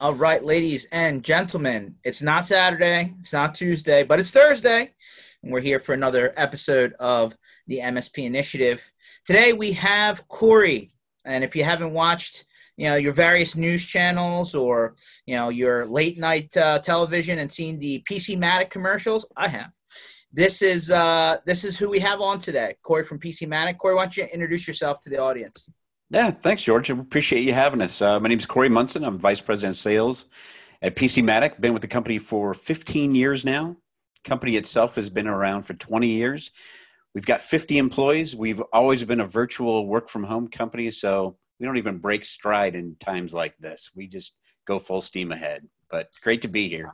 All right, ladies and gentlemen, it's not Saturday, it's not Tuesday, but it's Thursday. And we're here for another episode of the MSP Initiative. Today we have Corey. And if you haven't watched, you know, your various news channels or, you know, your late night uh, television and seen the PC Matic commercials, I have. This is uh, this is who we have on today, Corey from PC Matic. Corey, why don't you introduce yourself to the audience? Yeah, thanks, George. I appreciate you having us. Uh, my name is Corey Munson. I'm Vice President of Sales at PC Matic. Been with the company for 15 years now. Company itself has been around for 20 years. We've got 50 employees. We've always been a virtual work from home company, so we don't even break stride in times like this. We just go full steam ahead. But great to be here.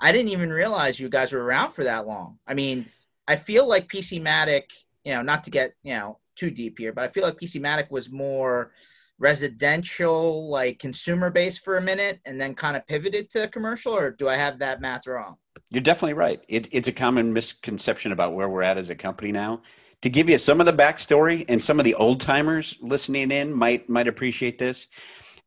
I didn't even realize you guys were around for that long. I mean, I feel like PC Matic, you know, not to get, you know, too deep here, but I feel like PC Matic was more residential, like consumer based for a minute, and then kind of pivoted to commercial. Or do I have that math wrong? You're definitely right. It, it's a common misconception about where we're at as a company now. To give you some of the backstory, and some of the old timers listening in might might appreciate this.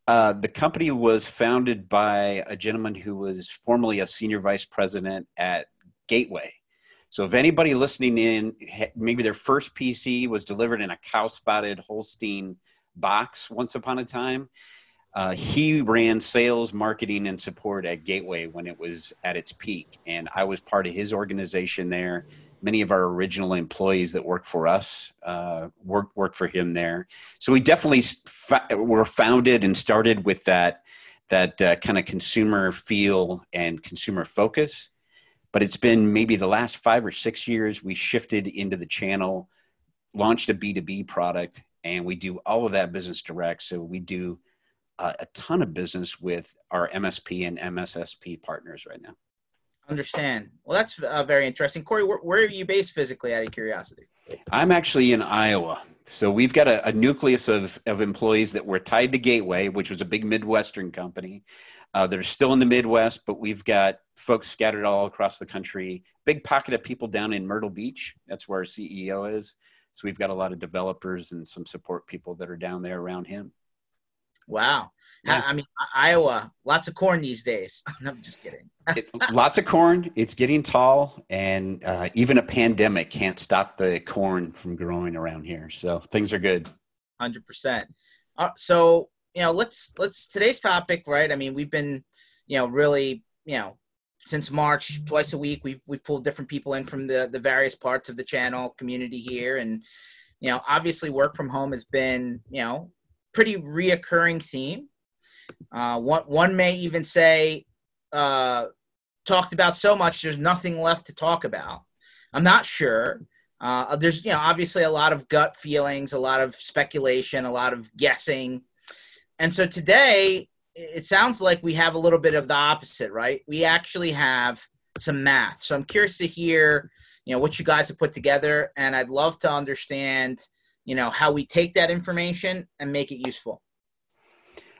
Uh, the company was founded by a gentleman who was formerly a senior vice president at Gateway so if anybody listening in, maybe their first PC was delivered in a cow spotted Holstein box once upon a time. Uh, he ran sales, marketing, and support at Gateway when it was at its peak. And I was part of his organization there. Many of our original employees that worked for us uh, work, work for him there. So we definitely were founded and started with that, that uh, kind of consumer feel and consumer focus but it's been maybe the last five or six years we shifted into the channel launched a b2b product and we do all of that business direct. So we do uh, a ton of business with our msp and mssp partners right now. Understand. Well that's uh, very interesting. Corey where, where, are you based physically out of curiosity? I'm actually in iowa. So we've got a, a nucleus of, of employees that were tied to gateway which was a big midwestern company uh, that are still in the midwest but we've got folks scattered all across the country. Big pocket of people down in Myrtle Beach. That's where our CEO is. So we've got a lot of developers and some support people that are down there around him. Wow. Yeah. I mean, Iowa, lots of corn these days. I'm just kidding. it, lots of corn. It's getting tall, and uh, even a pandemic can't stop the corn from growing around here. So things are good. Hundred uh, percent. So you know, let's let's today's topic, right? I mean, we've been, you know, really, you know, since March, twice a week, we've we've pulled different people in from the the various parts of the channel community here, and you know, obviously, work from home has been you know pretty reoccurring theme. Uh, one one may even say uh, talked about so much, there's nothing left to talk about. I'm not sure. Uh, there's you know obviously a lot of gut feelings, a lot of speculation, a lot of guessing, and so today it sounds like we have a little bit of the opposite, right? We actually have some math. So I'm curious to hear, you know, what you guys have put together, and I'd love to understand, you know, how we take that information and make it useful.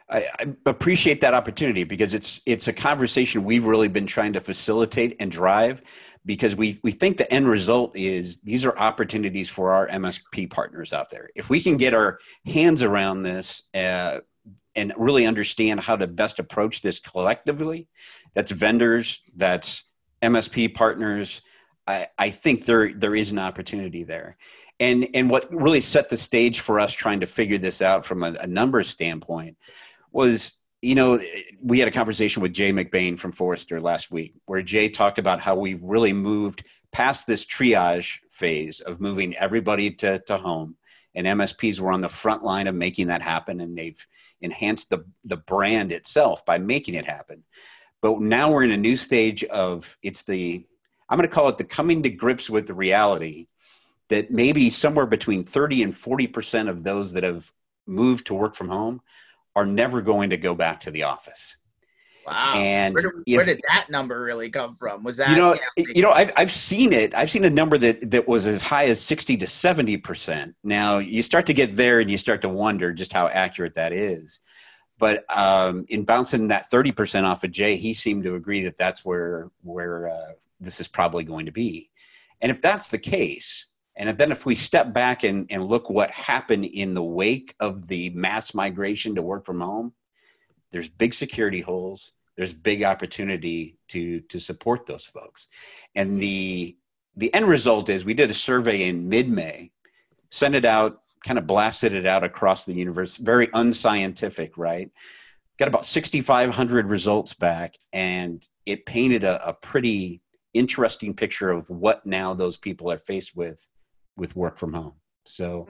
I, I appreciate that opportunity because it's it's a conversation we've really been trying to facilitate and drive because we we think the end result is these are opportunities for our MSP partners out there. If we can get our hands around this, uh, and really understand how to best approach this collectively. That's vendors that's msp partners. I, I, think there there is an opportunity there. And and what really set the stage for us trying to figure this out from a, a numbers standpoint was you know we had a conversation with jay mcbain from forrester last week where jay talked about how we really moved past this triage phase of moving everybody to, to home and msps were on the front line of making that happen and they've enhance the the brand itself by making it happen. But now we're in a new stage of it's the I'm going to call it the coming to grips with the reality that maybe somewhere between 30 and 40 percent of those that have moved to work from home are never going to go back to the office. Wow. And where if, where did, that number really come from? Was that you know you know I've I've seen it. I've seen a number that that was as high as sixty to seventy percent. Now you start to get there and you start to wonder just how accurate that is. But um, in bouncing that thirty percent off of Jay, he seemed to agree that that's where where uh, this is probably going to be. And if that's the case, and then if we step back and, and look what happened in the wake of the mass migration to work from home, there's big security holes there's big opportunity to to support those folks. And the the end result is we did a survey in mid-May, sent it out, kind of blasted it out across the universe, very unscientific, right? Got about 6,500 results back, and it painted a, a pretty interesting picture of what now those people are faced with with work from home. So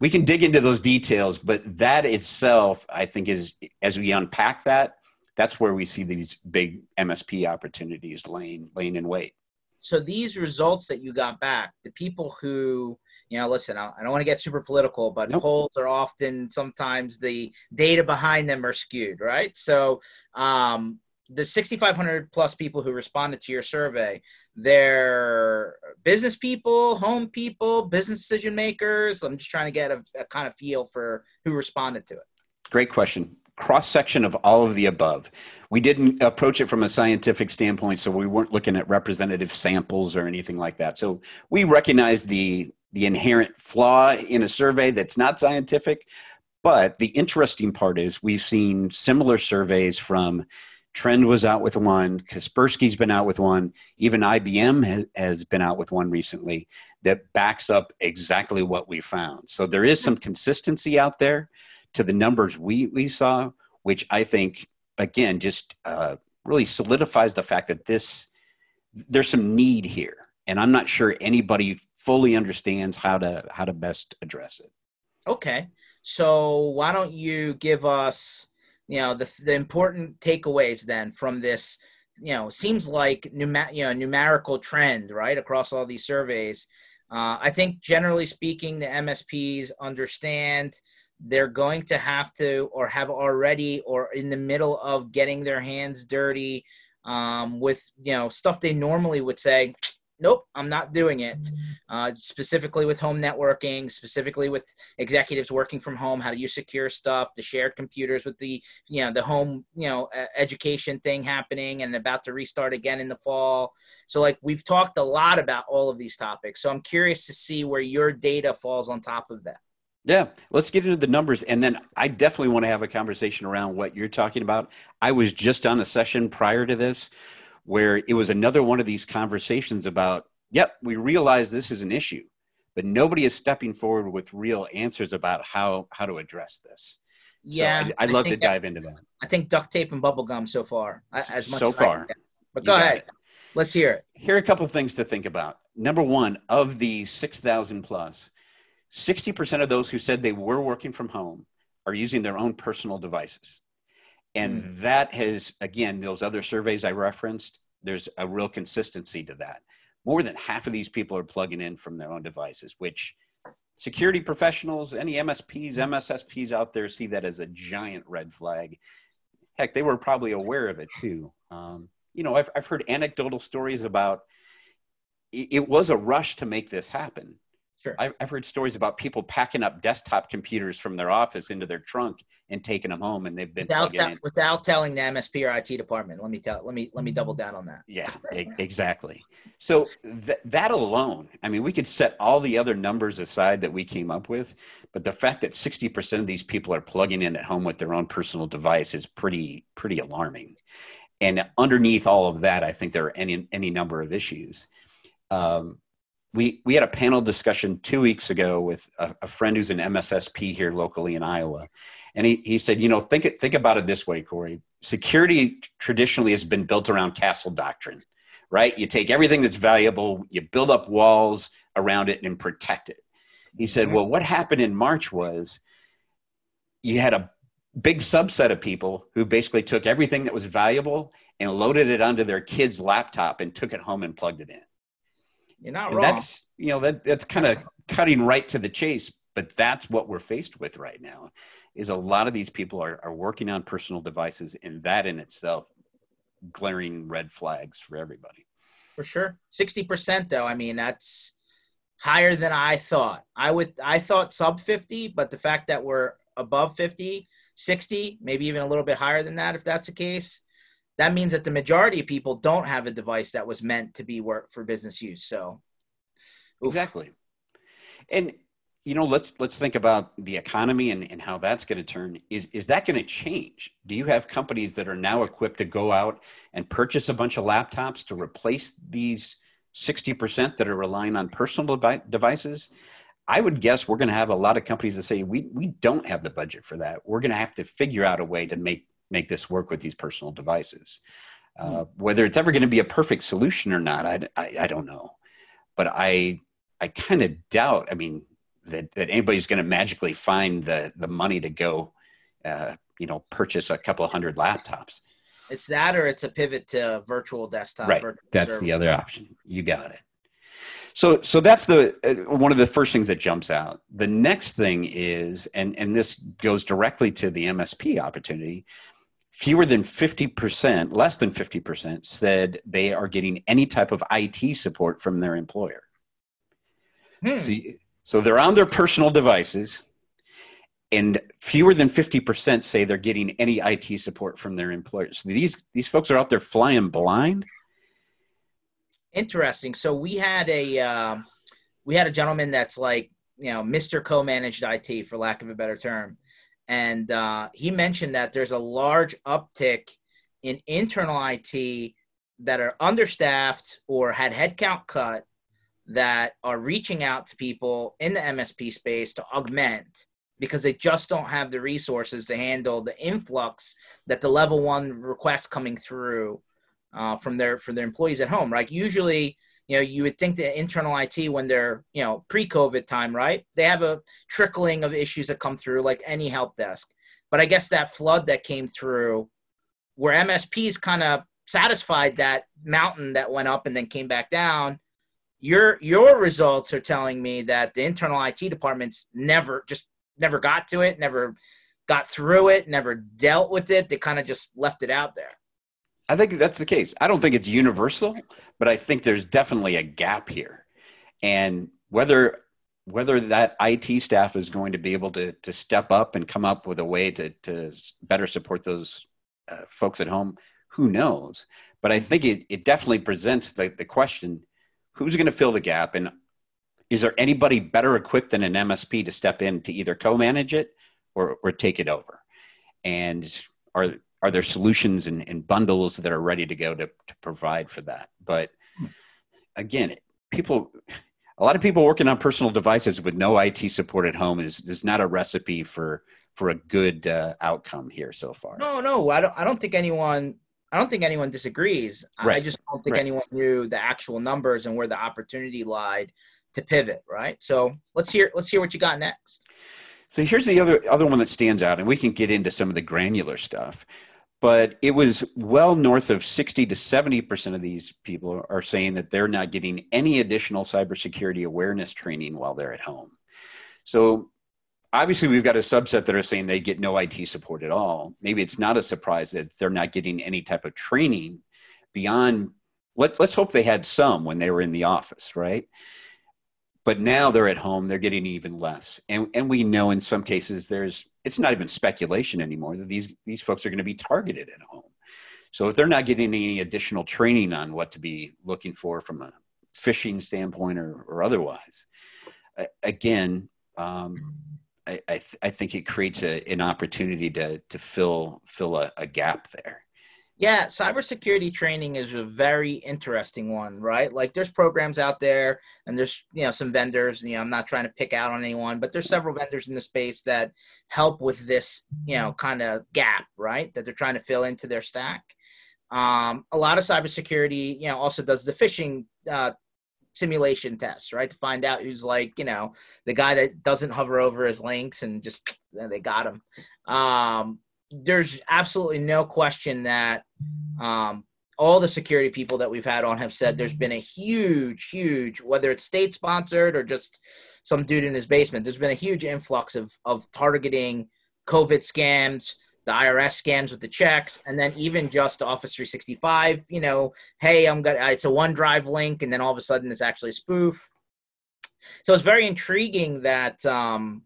we can dig into those details, but that itself, I think, is as we unpack that, that's where we see these big MSP opportunities laying laying in wait. So these results that you got back, the people who, you know, listen, I don't want to get super political, but nope. polls are often sometimes the data behind them are skewed, right? So um, the 6,500 plus people who responded to your survey, they're business people, home people, business decision makers. I'm just trying to get a, a kind of feel for who responded to it. Great question cross section of all of the above. We didn't approach it from a scientific standpoint, so we weren't looking at representative samples or anything like that. So we recognize the the inherent flaw in a survey that's not scientific. But the interesting part is we've seen similar surveys from Trend was out with one, Kaspersky's been out with one, even IBM has been out with one recently that backs up exactly what we found. So there is some consistency out there to the numbers we, we saw, which I think, again, just uh, really solidifies the fact that this, there's some need here. And I'm not sure anybody fully understands how to, how to best address it. Okay. So why don't you give us, you know, the, the important takeaways then from this, you know, seems like numer- you know, numerical trend, right, across all these surveys. Uh, I think generally speaking, the MSPs understand they're going to have to or have already or in the middle of getting their hands dirty um, with you know stuff they normally would say nope i'm not doing it. Uh, specifically with home networking specifically with executives working from home how do you secure stuff the shared computers with the you know the home you know education thing happening and about to restart again in the fall. So like we've talked a lot about all of these topics. So i'm curious to see where your data falls on top of that yeah, let's get into the numbers. And then I definitely want to have a conversation around what you're talking about. I was just on a session prior to this where it was another one of these conversations about, yep, we realize this is an issue, but nobody is stepping forward with real answers about how, how to address this. Yeah. So I'd, I'd love to dive into that. I think duct tape and bubble gum so far. As much so far. But go ahead. It. Let's hear it. Here are a couple of things to think about. Number one, of the 6,000 plus, 60% of those who said they were working from home are using their own personal devices. And mm. that has, again, those other surveys I referenced, there's a real consistency to that. More than half of these people are plugging in from their own devices, which security professionals, any MSPs, MSSPs out there see that as a giant red flag. Heck, they were probably aware of it too. Um, you know, I've, I've heard anecdotal stories about it, it was a rush to make this happen Sure. I've heard stories about people packing up desktop computers from their office into their trunk and taking them home, and they've been without, without telling the MSP or IT department. Let me tell. Let me let me double down on that. Yeah, exactly. So th- that alone, I mean, we could set all the other numbers aside that we came up with, but the fact that sixty percent of these people are plugging in at home with their own personal device is pretty pretty alarming. And underneath all of that, I think there are any any number of issues. Um, we we had a panel discussion two weeks ago with a, a, friend who's an MSSP here locally in Iowa, and he, he said, you know, think it, think about it this way, Corey. Security traditionally has been built around castle doctrine, right? You take everything that's valuable, you build up walls around it, and protect it. He said, mm-hmm. well, what happened in March was you had a big subset of people who basically took everything that was valuable and loaded it onto their kid's laptop and took it home and plugged it in. You're not and wrong. That's you know that that's kind of cutting right to the chase, but that's what we're faced with right now. Is a lot of these people are, are working on personal devices, and that in itself glaring red flags for everybody. For sure, sixty percent though. I mean, that's higher than I thought. I would I thought sub 50, but the fact that we're above 50, 60, maybe even a little bit higher than that if that's the case, that means that the majority of people don't have a device that was meant to be work for business use. So oof. exactly. And you know, let's let's think about the economy and, and how that's going to turn. Is is that going to change? Do you have companies that are now equipped to go out and purchase a bunch of laptops to replace these 60% that are relying on personal devi- devices? I would guess we're going to have a lot of companies that say we we don't have the budget for that. We're going to have to figure out a way to make make this work with these personal devices. Uh, hmm. whether it's ever going to be a perfect solution or not, I, I, I don't know. But I I kind of doubt. I mean, that, that anybody's going to magically find the the money to go, uh, you know, purchase a couple of hundred laptops. It's that, or it's a pivot to virtual desktop. Right. Virtual that's server. the other option. You got it. So, so that's the uh, one of the first things that jumps out. The next thing is, and and this goes directly to the MSP opportunity. Fewer than fifty percent, less than fifty percent, said they are getting any type of IT support from their employer. Hmm. So, so they're on their personal devices, and fewer than fifty percent say they're getting any IT support from their employers. So these these folks are out there flying blind interesting. So we had a uh, we had a gentleman that's like you know Mr. Co-managed IT for lack of a better term, and uh, he mentioned that there's a large uptick in internal IT that are understaffed or had headcount cut that are reaching out to people in the MSP space to augment because they just don't have the resources to handle the influx that the level one requests coming through uh, from their from their employees at home, right? Usually, you know, you would think that internal IT when they're you know pre-COVID time, right? They have a trickling of issues that come through, like any help desk. But I guess that flood that came through, where MSPs kind of satisfied that mountain that went up and then came back down. Your your results are telling me that the internal IT departments never just never got to it, never got through it, never dealt with it. They kind of just left it out there. I think that's the case. I don't think it's universal, but I think there's definitely a gap here. And whether whether that IT staff is going to be able to to step up and come up with a way to to better support those uh, folks at home, who knows? But I think it, it definitely presents the, the question: Who's going to fill the gap, and is there anybody better equipped than an MSP to step in to either co-manage it or or take it over? And are are there solutions and, and bundles that are ready to go to, to provide for that? But again, people, a lot of people working on personal devices with no IT support at home is, is not a recipe for, for a good uh, outcome here so far. No, no, I don't, I don't think anyone, I don't think anyone disagrees. Right. I just don't think right. anyone knew the actual numbers and where the opportunity lied to pivot. Right. So let's hear, let's hear what you got next. So here's the other other one that stands out, and we can get into some of the granular stuff but it was well north of 60 to 70% of these people are saying that they're not getting any additional cybersecurity awareness training while they're at home. So obviously we've got a subset that are saying they get no IT support at all. Maybe it's not a surprise that they're not getting any type of training beyond let, let's hope they had some when they were in the office, right? But now they're at home, they're getting even less. And and we know in some cases there's it's not even speculation anymore that these these folks are going to be targeted at home. So if they're not getting any additional training on what to be looking for from a phishing standpoint or, or otherwise, again, um, I, I, th- I, think it creates a, an opportunity to to fill fill a, a gap there. Yeah, cybersecurity training is a very interesting one, right? Like there's programs out there and there's, you know, some vendors, you know, I'm not trying to pick out on anyone, but there's several vendors in the space that help with this, you know, kind of gap, right? That they're trying to fill into their stack. Um, a lot of cybersecurity, you know, also does the phishing uh, simulation tests, right? To find out who's like, you know, the guy that doesn't hover over his links and just they got him. Um, there's absolutely no question that um, all the security people that we've had on have said there's been a huge, huge, whether it's state sponsored or just some dude in his basement, there's been a huge influx of of targeting COVID scams, the IRS scams with the checks, and then even just Office 365. You know, hey, I'm gonna it's a OneDrive link, and then all of a sudden it's actually a spoof. So it's very intriguing that um,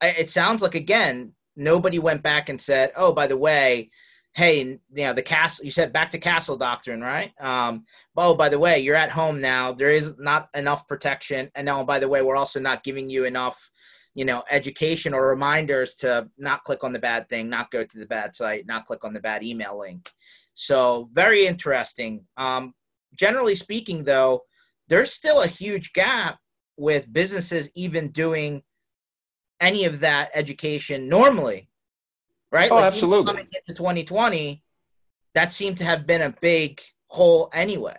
it sounds like again nobody went back and said, "Oh, by the way, hey, you know, the castle, you said back to castle doctrine, right? Um, oh, by the way, you're at home now. There is not enough protection. And now, by the way, we're also not giving you enough, you know, education or reminders to not click on the bad thing, not go to the bad site, not click on the bad email link. So, very interesting. Um, generally speaking, though, there's still a huge gap with businesses even doing any of that education normally right? Oh, like absolutely. Coming into 2020, that seemed to have been a big hole anyway.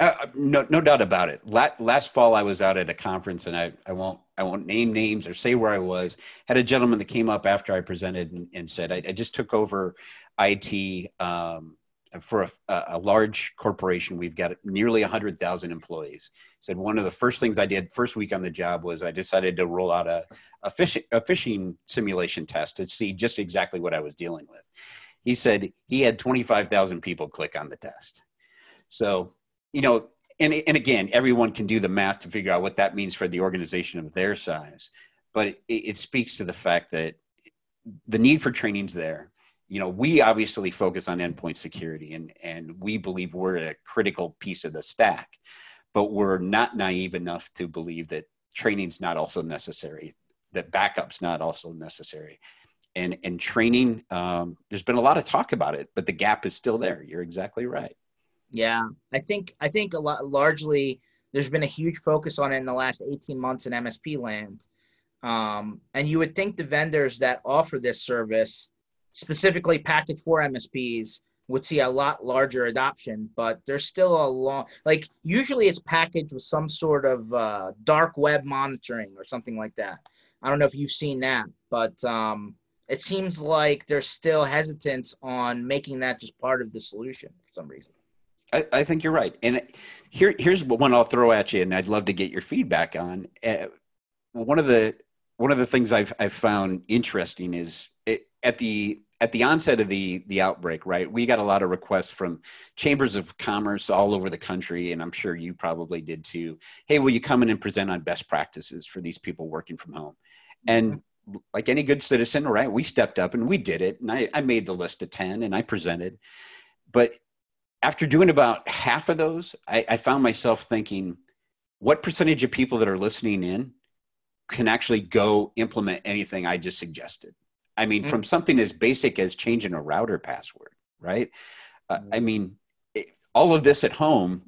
Uh, uh no, no doubt about it. Last fall, I was out at a conference, and I, I won't, I won't name names or say where I was. Had a gentleman that came up after I presented and, and said, I, I, just took over IT um, for a, a, large corporation. We've got nearly 100,000 employees. Said one of the first things I did first week on the job was I decided to roll out a, a, phishing, a phishing simulation test to see just exactly what I was dealing with. He said he had 25,000 people click on the test. So, you know, and, and again, everyone can do the math to figure out what that means for the organization of their size. But it, it speaks to the fact that the need for training is there you know we obviously focus on endpoint security and and we believe we're a critical piece of the stack but we're not naive enough to believe that training's not also necessary that backup's not also necessary. And and training um, there's been a lot of talk about it but the gap is still there. You're exactly right. Yeah i think i think a lot largely there's been a huge focus on it in the last 18 months in msp land. Um, and you would think the vendors that offer this service specifically package for MSPs would see a lot larger adoption, but there's still a long like usually it's packaged with some sort of uh, dark web monitoring or something like that. I don't know if you've seen that, but um, it seems like there's still hesitance on making that just part of the solution for some reason. I, I think you're right, and here here's one I'll throw at you, and I'd love to get your feedback on. Uh, one of the one of the things I've I've found interesting is at the at the onset of the the outbreak, right? We got a lot of requests from chambers of commerce all over the country, and I'm sure you probably did too. Hey, will you come in and present on best practices for these people working from home? And mm-hmm. like any good citizen, right? We stepped up and we did it, and I, I made the list of ten and I presented. But after doing about half of those, I, I found myself thinking, what percentage of people that are listening in can actually go implement anything I just suggested? I mean, mm-hmm. from something as basic as changing a router password, right? Uh, I mm-hmm. mean, it, all of this at home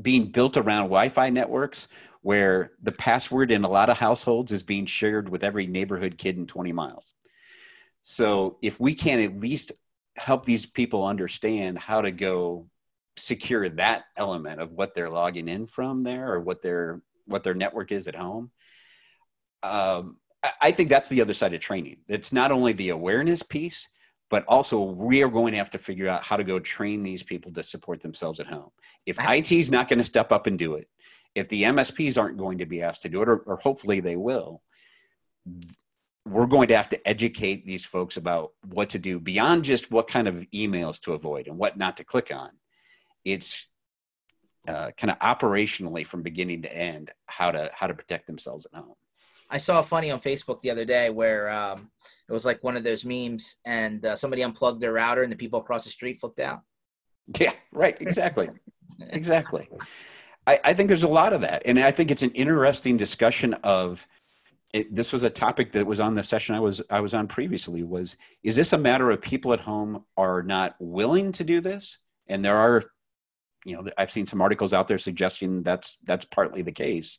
being built around Wi Fi networks where the password in a lot of households is being shared with every neighborhood kid in 20 miles. So if we can at least help these people understand how to go secure that element of what they're logging in from there or what their what their network is at home um, I think that's the other side of training. It's not only the awareness piece, but also we are going to have to figure out how to go train these people to support themselves at home. If IT is not going to step up and do it, if the MSPs aren't going to be asked to do it, or, or hopefully they will, we're going to have to educate these folks about what to do beyond just what kind of emails to avoid and what not to click on. It's uh, kind of operationally from beginning to end how to how to protect themselves at home. I saw a funny on Facebook the other day where um, it was like one of those memes, and uh, somebody unplugged their router, and the people across the street flipped out. Yeah, right. Exactly. exactly. I, I, think there's a lot of that, and I think it's an interesting discussion of. It, this was a topic that was on the session I was I was on previously. Was is this a matter of people at home are not willing to do this, and there are, you know, I've seen some articles out there suggesting that's that's partly the case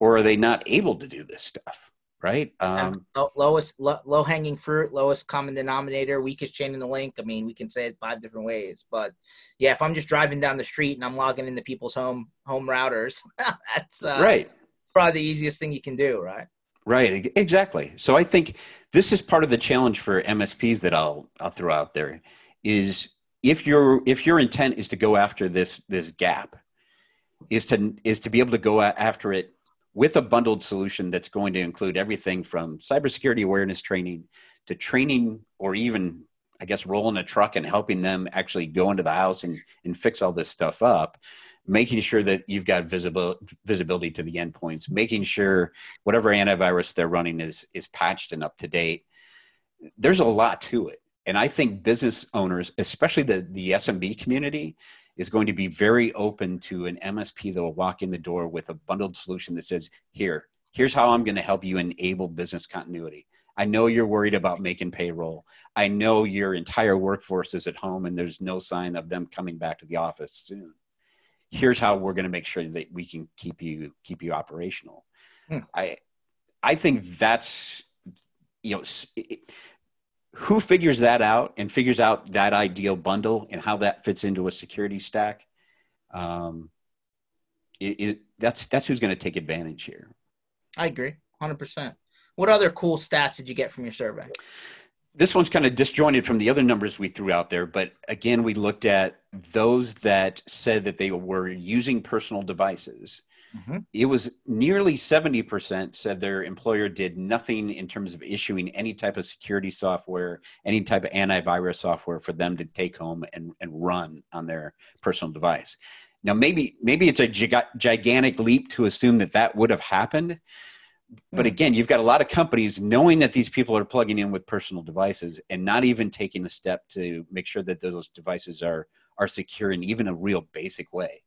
or are they not able to do this stuff? Right. Um, lowest low, low hanging fruit, lowest common denominator, weakest chain in the link. I mean, we can say it five different ways, but yeah, if I'm just driving down the street and I'm logging into people's home home routers, that's uh, right. It's probably the easiest thing you can do, right? Right, exactly. So I think this is part of the challenge for MSPs that I'll I'll throw out there is if your if your intent is to go after this this gap is to is to be able to go after it with a bundled solution that's going to include everything from cybersecurity awareness training to training or even i guess rolling a truck and helping them actually go into the house and, and fix all this stuff up making sure that you've got visible, visibility to the endpoints making sure whatever antivirus they're running is is patched and up to date. There's a lot to it. And I think business owners, especially the the SMB community, is going to be very open to an MSP that will walk in the door with a bundled solution that says, "Here, here's how I'm going to help you enable business continuity." I know you're worried about making payroll. I know your entire workforce is at home and there's no sign of them coming back to the office soon. Here's how we're going to make sure that we can keep you keep you operational. Hmm. I I think that's you know who figures that out and figures out that ideal bundle and how that fits into a security stack um, it, it, that's that's who's going to take advantage here. I agree 100% what other cool stats did you get from your survey? This one's kind of disjointed from the other numbers we threw out there but again we looked at those that said that they were using personal devices Mm-hmm. It was nearly 70% said their employer did nothing in terms of issuing any type of security software, any type of antivirus software for them to take home and, and run on their personal device. Now, maybe maybe it's a gigantic leap to assume that that would have happened. But mm. again, you've got a lot of companies knowing that these people are plugging in with personal devices and not even taking a step to make sure that those devices are are secure in even a real basic way.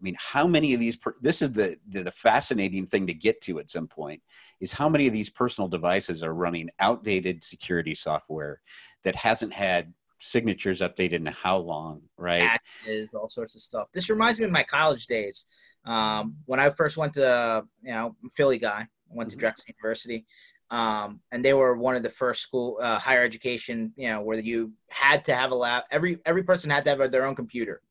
I mean, how many of these? Per- this is the, the, the fascinating thing to get to at some point is how many of these personal devices are running outdated security software that hasn't had signatures updated in how long, right? Is all sorts of stuff. This reminds me of my college days. Um, when I first went to, you know, Philly guy. I went to mm-hmm. Drexel University, um, and they were one of the first school uh, higher education, you know, where you had to have a lab. Every every person had to have their own computer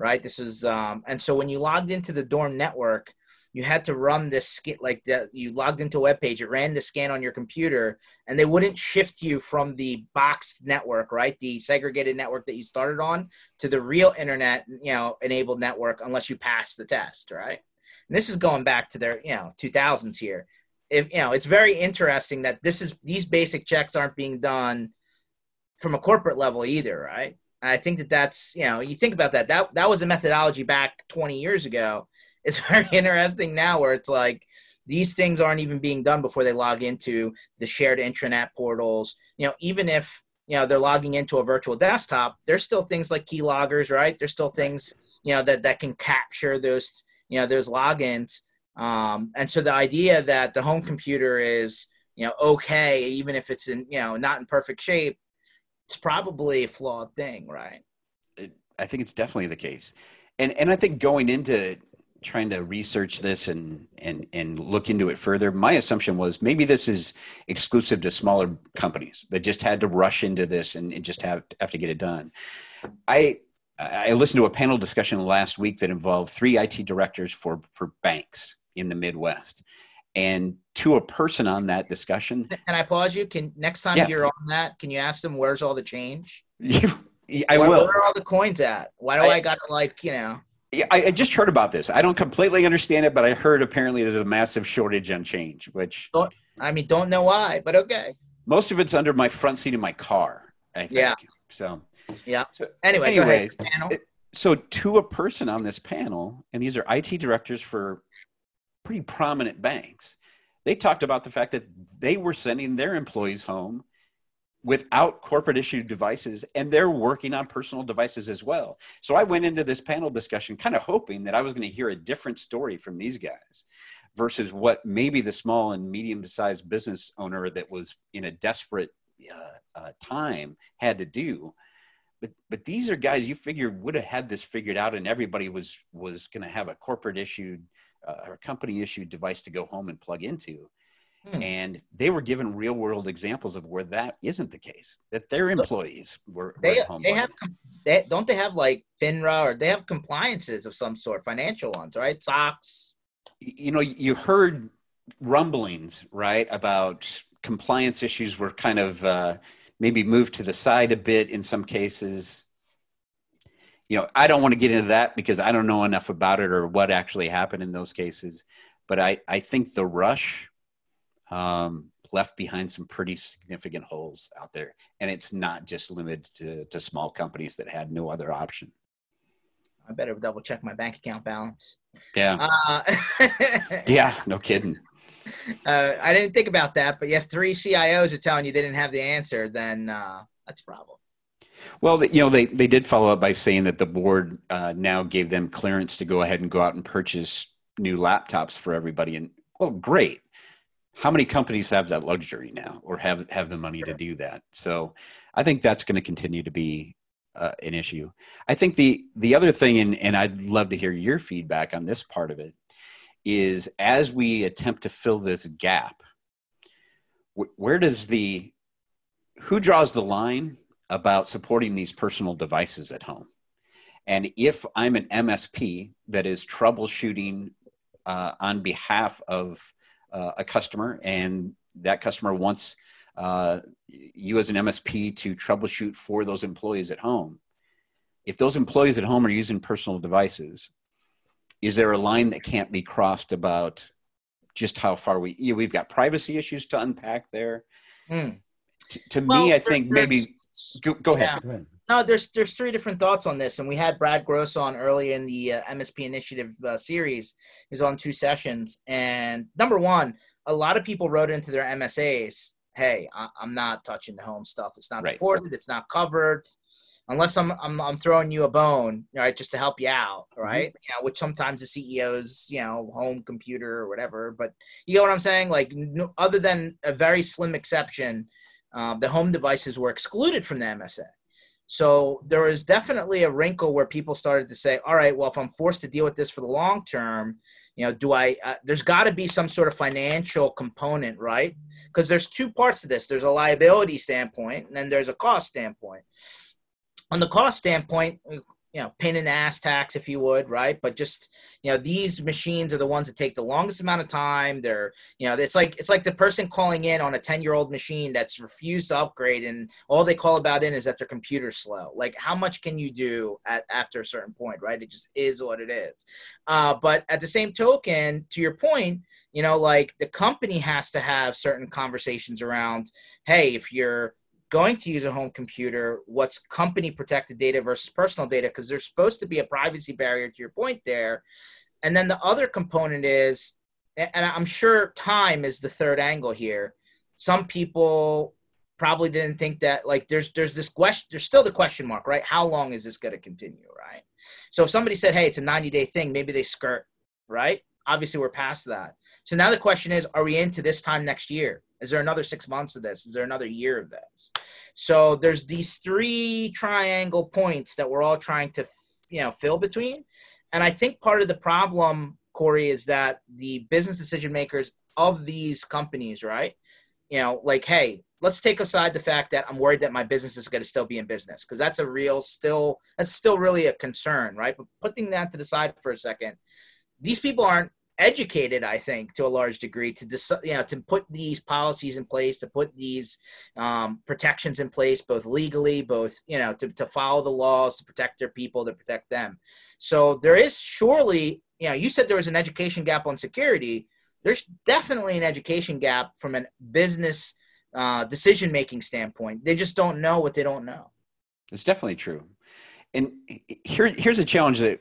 right? This was, um, and so when you logged into the dorm network, you had to run this like that. You logged into a web page, it ran the scan on your computer, and they wouldn't shift you from the boxed network, right? The segregated network that you started on to the real internet, you know, enabled network unless you passed the test, right? And this is going back to their, you know, 2000s here. If you know, it's very interesting that this is these basic checks aren't being done from a corporate level either, right? I think that that's you know you think about that that that was a methodology back 20 years ago. It's very interesting now where it's like these things aren't even being done before they log into the shared intranet portals. You know, even if you know they're logging into a virtual desktop, there's still things like keyloggers, right? There's still things you know that that can capture those you know those logins. Um, and so the idea that the home computer is you know okay even if it's in you know not in perfect shape it's probably a flawed thing, right? It, I think it's definitely the case, and and I think going into trying to research this and and and look into it further, my assumption was maybe this is exclusive to smaller companies that just had to rush into this and, and just have have to get it done. I I listened to a panel discussion last week that involved three IT directors for for banks in the Midwest, and to a person on that discussion. Can I pause you? Can next time yeah. you're on that, can you ask them where's all the change? I where, will. Where are all the coins at? Why do I, I got to like you know? Yeah, I, I, just heard about this. I don't completely understand it, but I heard apparently there's a massive shortage on change. Which don't, I mean, don't know why, but okay. Most of it's under my front seat of my car. I think. Yeah. So. Yeah. So, anyway, anyway, it, so to a person on this panel, and these are IT directors for pretty prominent banks they talked about the fact that they were sending their employees home without corporate issued devices and they're working on personal devices as well. So I went into this panel discussion kind of hoping that I was going to hear a different story from these guys versus what maybe the small and medium sized business owner that was in a desperate uh, uh, time had to do. But, but these are guys you figured would have had this figured out and everybody was was going to have a corporate issued uh, or company issued device to go home and plug into. Hmm. And they were given real world examples of where that isn't the case. That their employees were, they, were home. They have, they, don't they have like FINRA or they have compliances of some sort, financial ones, right? SOX. You know, you heard rumblings, right, about compliance issues were kind of uh, maybe moved to the side a bit in some cases you know, I don't want to get into that because I don't know enough about it or what actually happened in those cases. But I, I think the rush um, left behind some pretty significant holes out there. And it's not just limited to, to small companies that had no other option. I better double check my bank account balance. Yeah. Uh, yeah, no kidding. Uh, I didn't think about that, but if three CIOs are telling you they didn't have the answer, then uh, that's a problem. Well, you know, they, they did follow up by saying that the board uh, now gave them clearance to go ahead and go out and purchase new laptops for everybody. And well, great. How many companies have that luxury now, or have have the money to do that? So, I think that's going to continue to be uh, an issue. I think the the other thing, and, and I'd love to hear your feedback on this part of it, is as we attempt to fill this gap, wh- where does the who draws the line about supporting these personal devices at home? And if I'm an MSP that is troubleshooting uh, on behalf of uh, a customer, and that customer wants uh, you as an MSP to troubleshoot for those employees at home. If those employees at home are using personal devices, is there a line that can't be crossed about just how far we you know, we've got privacy issues to unpack there? Mm. T- to well, me, I think maybe go, go, ahead. Yeah. go, ahead. No, there's there's three different thoughts on this, and we had Brad Gross on earlier in the uh, MSP Initiative uh, series. He was on two sessions, and number one, a lot of people wrote into their MSAs hey, I, am not touching the home stuff. It's not right. supported. It's not covered. Unless I'm, I'm, I'm throwing you a bone, right, just to help you out, mm-hmm. right? Mm-hmm. You know, which sometimes the CEO's, you know, home computer or whatever. But you know what I'm saying? Like, no, other than a very slim exception, uh, the home devices were excluded from the MSA. So there was definitely a wrinkle where people started to say, all right, well, if I'm forced to deal with this for the long term, you know, do I, uh, there's got to be some sort of financial component, right? Because there's two parts to this there's a liability standpoint, and then there's a cost standpoint. On the cost standpoint, you know, pain in the ass tax, if you would, right? But just, you know, these machines are the ones that take the longest amount of time. They're, you know, it's like it's like the person calling in on a 10 year old machine that's refused to upgrade and all they call about in is that their computer's slow. Like how much can you do at after a certain point, right? It just is what it is. Uh, but at the same token, to your point, you know, like the company has to have certain conversations around, hey, if you're going to use a home computer, what's company protected data versus personal data, because there's supposed to be a privacy barrier to your point there. And then the other component is, and I'm sure time is the third angle here. Some people probably didn't think that like there's there's this question there's still the question mark right? How long is this going to continue right? So if somebody said hey it's a 90 day thing maybe they skirt right? Obviously we're past that. So now the question is are we into this time next year is there another six months of this? Is there another year of this? So there's these three triangle points that we're all trying to, you know, fill between. And I think part of the problem, Corey, is that the business decision makers of these companies, right? You know, like, hey, let's take aside the fact that I'm worried that my business is going to still be in business because that's a real, still, that's still really a concern, right? But putting that to the side for a second, these people aren't educated, I think, to a large degree to you know to put these policies in place, to put these um, protections in place, both legally, both you know to, to follow the laws, to protect their people, to protect them. So there is surely, you know, you said there was an education gap on security. There's definitely an education gap from a business uh, decision making standpoint. They just don't know what they don't know. It's definitely true. And here, here's a challenge that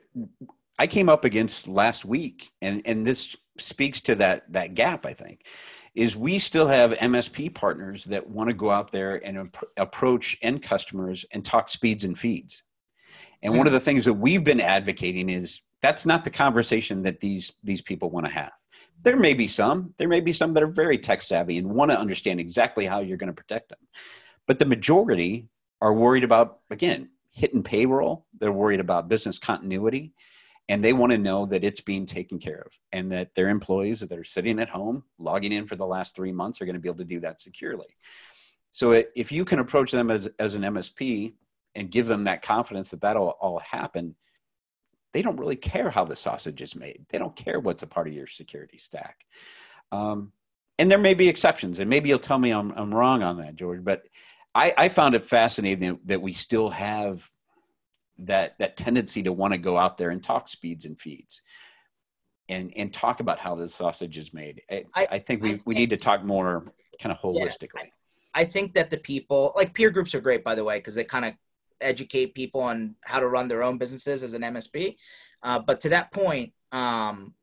I came up against last week, and and this speaks to that that gap. I think is we still have MSP partners that want to go out there and ap- approach end customers and talk speeds and feeds. And one of hmm. the things that we've been advocating is that's not the conversation that these these people want to have. There may be some, there may be some that are very tech savvy and want to understand exactly how you're going to protect them. But the majority are worried about again, hitting payroll, they're worried about business continuity and they want to know that it's being taken care of and that their employees that are sitting at home logging in for the last three months are going to be able to do that securely. So if you can approach them as, as an msp and give them that confidence that that'll all happen they don't really care how the sausage is made. They don't care what's a part of your security stack. Um, and there may be exceptions and maybe you'll tell me i'm, I'm wrong on that george but I, I found it fascinating that we still have that that tendency to want to go out there and talk speeds and feeds and and talk about how the sausage is made. I, I, I think we, I we need to talk more kind of holistically. Yeah, I, think that the people like peer groups are great by the way because they kind of educate people on how to run their own businesses as an msp uh, but to that point um,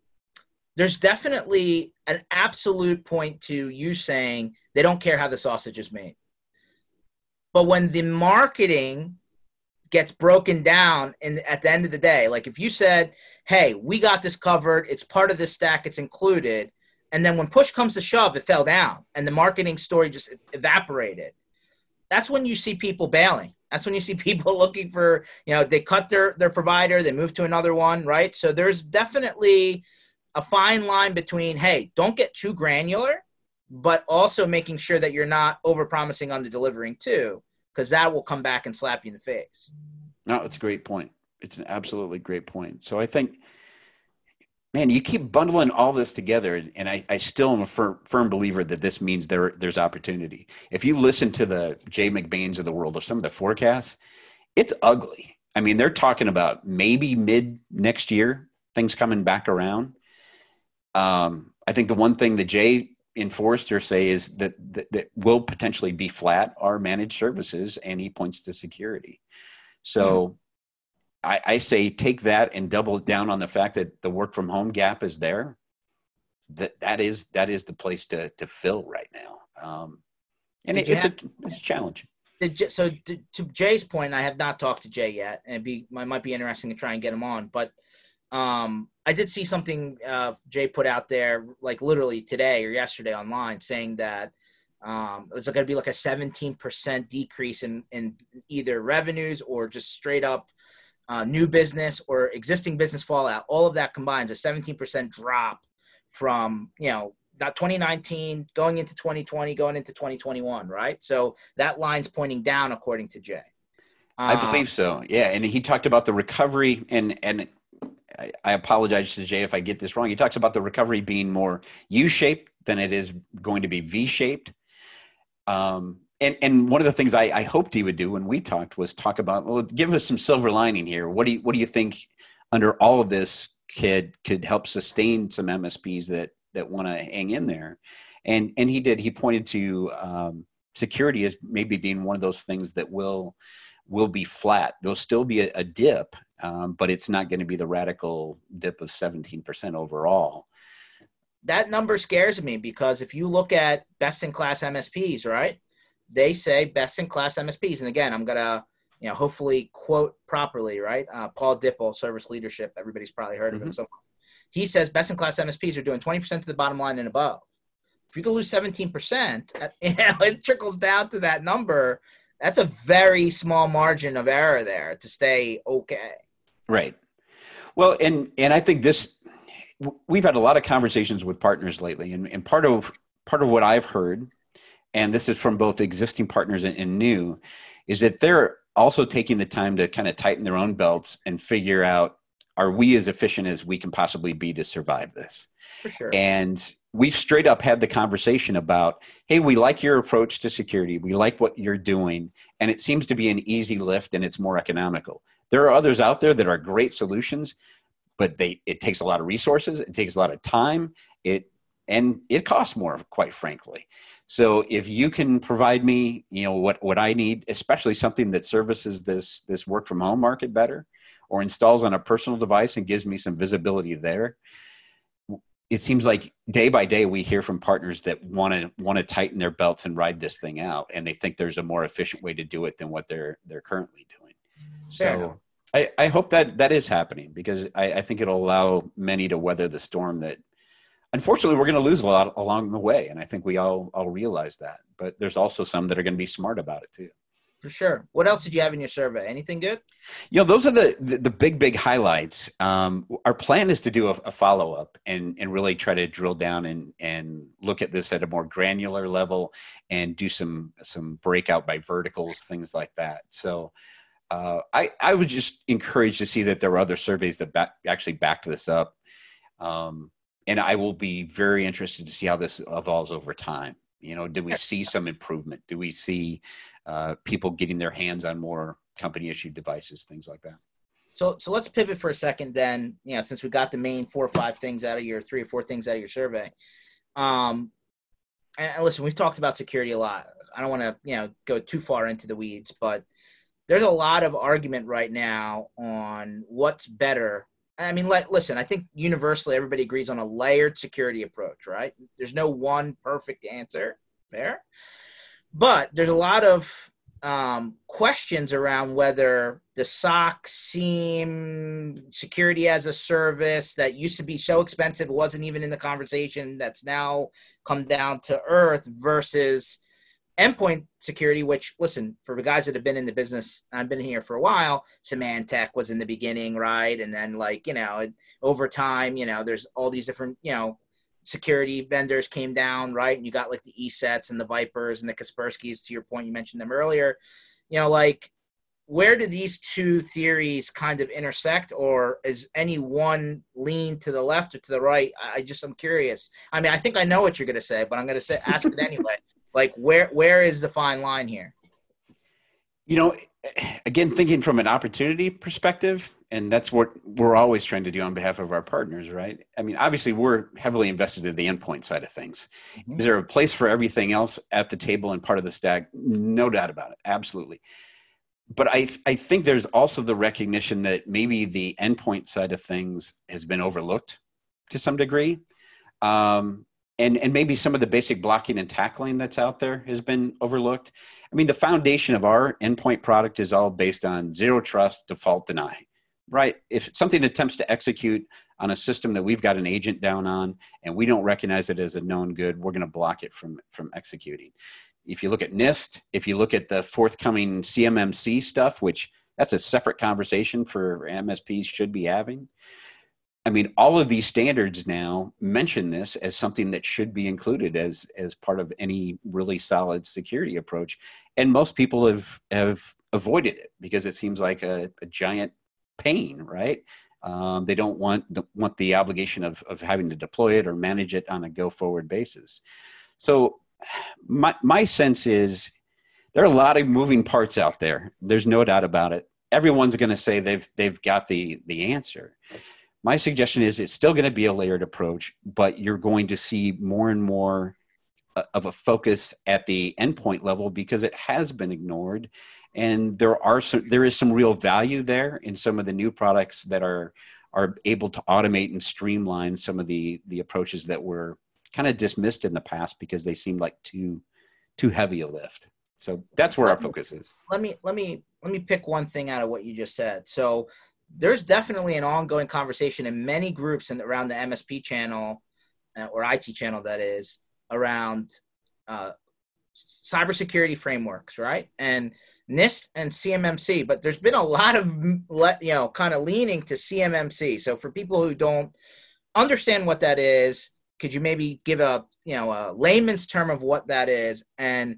there's definitely an absolute point to you saying they don't care how the sausage is made. But when the marketing gets broken down and at the end of the day. Like if you said hey we got this covered it's part of this stack it's included and then when push comes to shove it fell down and the marketing story just evaporated. That's when you see people bailing. That's when you see people looking for you know they cut their their provider they move to another one right? So there's definitely a fine line between hey don't get too granular but also making sure that you're not over promising under delivering too because that will come back and slap you in the face. No, it's a great point. It's an absolutely great point. So I think, man, you keep bundling all this together, and I, I still am a firm, firm believer that this means there there's opportunity. If you listen to the Jay McBains of the world or some of the forecasts, it's ugly. I mean, they're talking about maybe mid next year things coming back around. Um, I think the one thing that Jay in Forrester say is that, that, that will potentially be flat are managed services, and he points to security. So mm-hmm. I, I, say take that and double down on the fact that the work from home gap is there. That that is that is the place to to fill right now, um, and it, it's have, a it's a challenge. so to, to, Jay's point, I have not talked to Jay yet, and be I might be interesting to try and get him on, but um, I did see something uh, Jay put out there, like literally today or yesterday online, saying that um, it was going to be like a 17% decrease in, in either revenues or just straight up uh, new business or existing business fallout. All of that combines a 17% drop from, you know, not 2019 going into 2020, going into 2021, right? So that line's pointing down according to Jay. I believe so. Yeah, and he talked about the recovery and and I, apologize to Jay if I get this wrong. He talks about the recovery being more U-shaped than it is going to be V-shaped. Um, and and one of the things I, I, hoped he would do when we talked was talk about well, give us some silver lining here. What do you what do you think under all of this could could help sustain some MSPs that that want to hang in there? And and he did. He pointed to um, security as maybe being one of those things that will will be flat. There'll still be a, a dip, um, but it's not going to be the radical dip of 17% overall. That number scares me because if you look at best in class MSPs, right? They say best in class MSPs. And again, I'm going to, you know, hopefully quote properly, right? Uh, Paul Dippell, Service Leadership. Everybody's probably heard mm-hmm. of him. Mm-hmm. So he says best in class MSPs are doing 20% to the bottom line and above. If you can lose 17%, you know, it trickles down to that number. That's a very small margin of error there to stay okay. Right. Well, and and I think this we've had a lot of conversations with partners lately, and, and part of part of what I've heard, and this is from both existing partners and, and new, is that they're also taking the time to kind of tighten their own belts and figure out are we as efficient as we can possibly be to survive this? For sure. And we've straight up had the conversation about, hey, we like your approach to security. We like what you're doing. And it seems to be an easy lift and it's more economical. There are others out there that are great solutions, but they it takes a lot of resources, it takes a lot of time, it and it costs more, quite frankly. So if you can provide me, you know, what what I need, especially something that services this this work from home market better, or installs on a personal device and gives me some visibility there, it seems like day by day we hear from partners that want to want to tighten their belts and ride this thing out and they think there's a more efficient way to do it than what they're they're currently doing so I, I hope that that is happening because I, I think it'll allow many to weather the storm that unfortunately we're going to lose a lot along the way. And I think we all, all realize that, but there's also some that are going to be smart about it too. For sure. What else did you have in your survey? Anything good? You know, those are the the, the big big highlights. Um, our plan is to do a, a follow up and and really try to drill down and and look at this at a more granular level and do some some breakout by verticals, things like that. So uh, I, I was just encouraged to see that there were other surveys that back, actually backed this up. Um, and I will be very interested to see how this evolves over time. You know, do we see some improvement? Do we see uh, people getting their hands on more company issued devices, things like that? So, so let's pivot for a second. Then, you know, since we got the main four or five things out of your three or four things out of your survey, um, and listen, we've talked about security a lot. I don't want to, you know, go too far into the weeds, but there's a lot of argument right now on what's better. I mean, let, listen, I think universally everybody agrees on a layered security approach, right? There's no one perfect answer there. But there's a lot of um, questions around whether the SOC SIEM security as a service that used to be so expensive wasn't even in the conversation that's now come down to earth versus endpoint security, which listen, for the guys that have been in the business, I've been here for a while, Symantec was in the beginning, right? And then like, you know, over time, you know, there's all these different, you know, security vendors came down, right? And you got like the ESETs and the Vipres and the Kasperskys, to your point, you mentioned them earlier. You know, like where do these two theories kind of intersect or is any one lean to the left or to the right i just i'm curious i mean i think i know what you're going to say but i'm going to say ask it anyway like where where is the fine line here? You know, again, thinking from an opportunity perspective, and that's what we're always trying to do on behalf of our partners, right? I mean, obviously, we're heavily invested in the endpoint side of things. Mm-hmm. Is there a place for everything else at the table and part of the stack? No doubt about it. Absolutely. But I, I think there's also the recognition that maybe the endpoint side of things has been overlooked to some degree. Um, and and maybe some of the basic blocking and tackling that's out there has been overlooked. I mean, the foundation of our endpoint product is all based on zero trust, default deny. Right? If something attempts to execute on a system that we've got an agent down on and we don't recognize it as a known good, we're going to block it from from executing. If you look at NIST, if you look at the forthcoming CMMC stuff, which that's a separate conversation for MSPs should be having. I mean, all of these standards now mention this as something that should be included as as part of any really solid security approach, and most people have have avoided it because it seems like a, a giant pain, right? Um, they don't want want the obligation of of having to deploy it or manage it on a go forward basis. So, my my sense is there are a lot of moving parts out there. There's no doubt about it. Everyone's going to say they've they've got the the answer my suggestion is it's still going to be a layered approach, but you're going to see more and more uh, of a focus at the endpoint level because it has been ignored. And there are some there is some real value there in some of the new products that are are able to automate and streamline some of the the approaches that were kind of dismissed in the past because they seemed like too too heavy a lift. So that's where our focus is. let me let me let me pick one thing out of what you just said. So there's definitely an ongoing conversation in many groups and around the MSP channel uh, or IT channel that is around uh, cybersecurity frameworks, right? And NIST and CMMC, but there's been a lot of you know kind of leaning to CMMC. So for people who don't understand what that is, could you maybe give a you know a layman's term of what that is and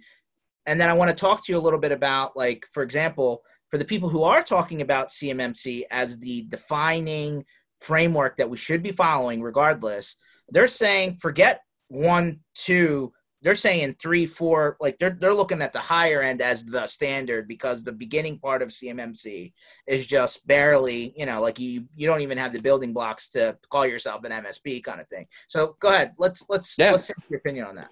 and then I want to talk to you a little bit about like for example for the people who are talking about CMMC as the defining framework that we should be following regardless, they're saying forget one, two, they're saying three, four, like they're they're looking at the higher end as the standard because the beginning part of CMMC is just barely, you know, like you you don't even have the building blocks to call yourself an MSP kind of thing. So go ahead, let's let's yeah. let's take your opinion on that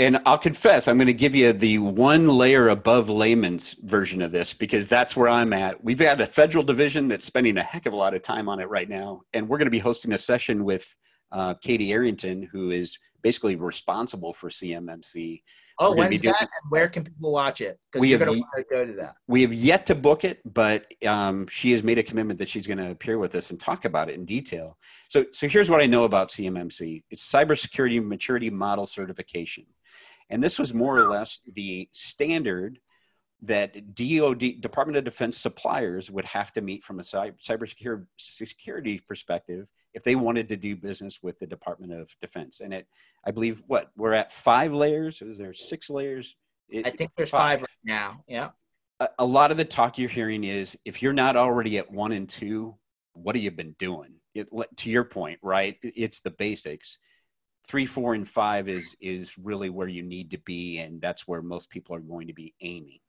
and I'll confess, I'm going to give you the one layer above layman's version of this because that's where I'm at. We've got a federal division that's spending a heck of a lot of time on it right now, and we're going to be hosting a session with uh, Katie Arrington, who is basically responsible for CMMC. Oh, when's doing, that? And where can people watch it? Because you're going to go to that. We have yet to book it, but um, she has made a commitment that she's going to appear with us and talk about it in detail. So, so here's what I know about CMMC: it's cybersecurity maturity model certification. And this was more or less the standard that DoD, Department of Defense suppliers would have to meet from a cyber security perspective if they wanted to do business with the Department of Defense. And it, I believe, what we're at five layers. Is there six layers? It, I think there's five. five right now. Yeah. A, a lot of the talk you're hearing is if you're not already at one and two, what have you been doing? It, to your point, right? It's the basics three, four, and five is is really where you need to be, and that's where most people are going to be aiming.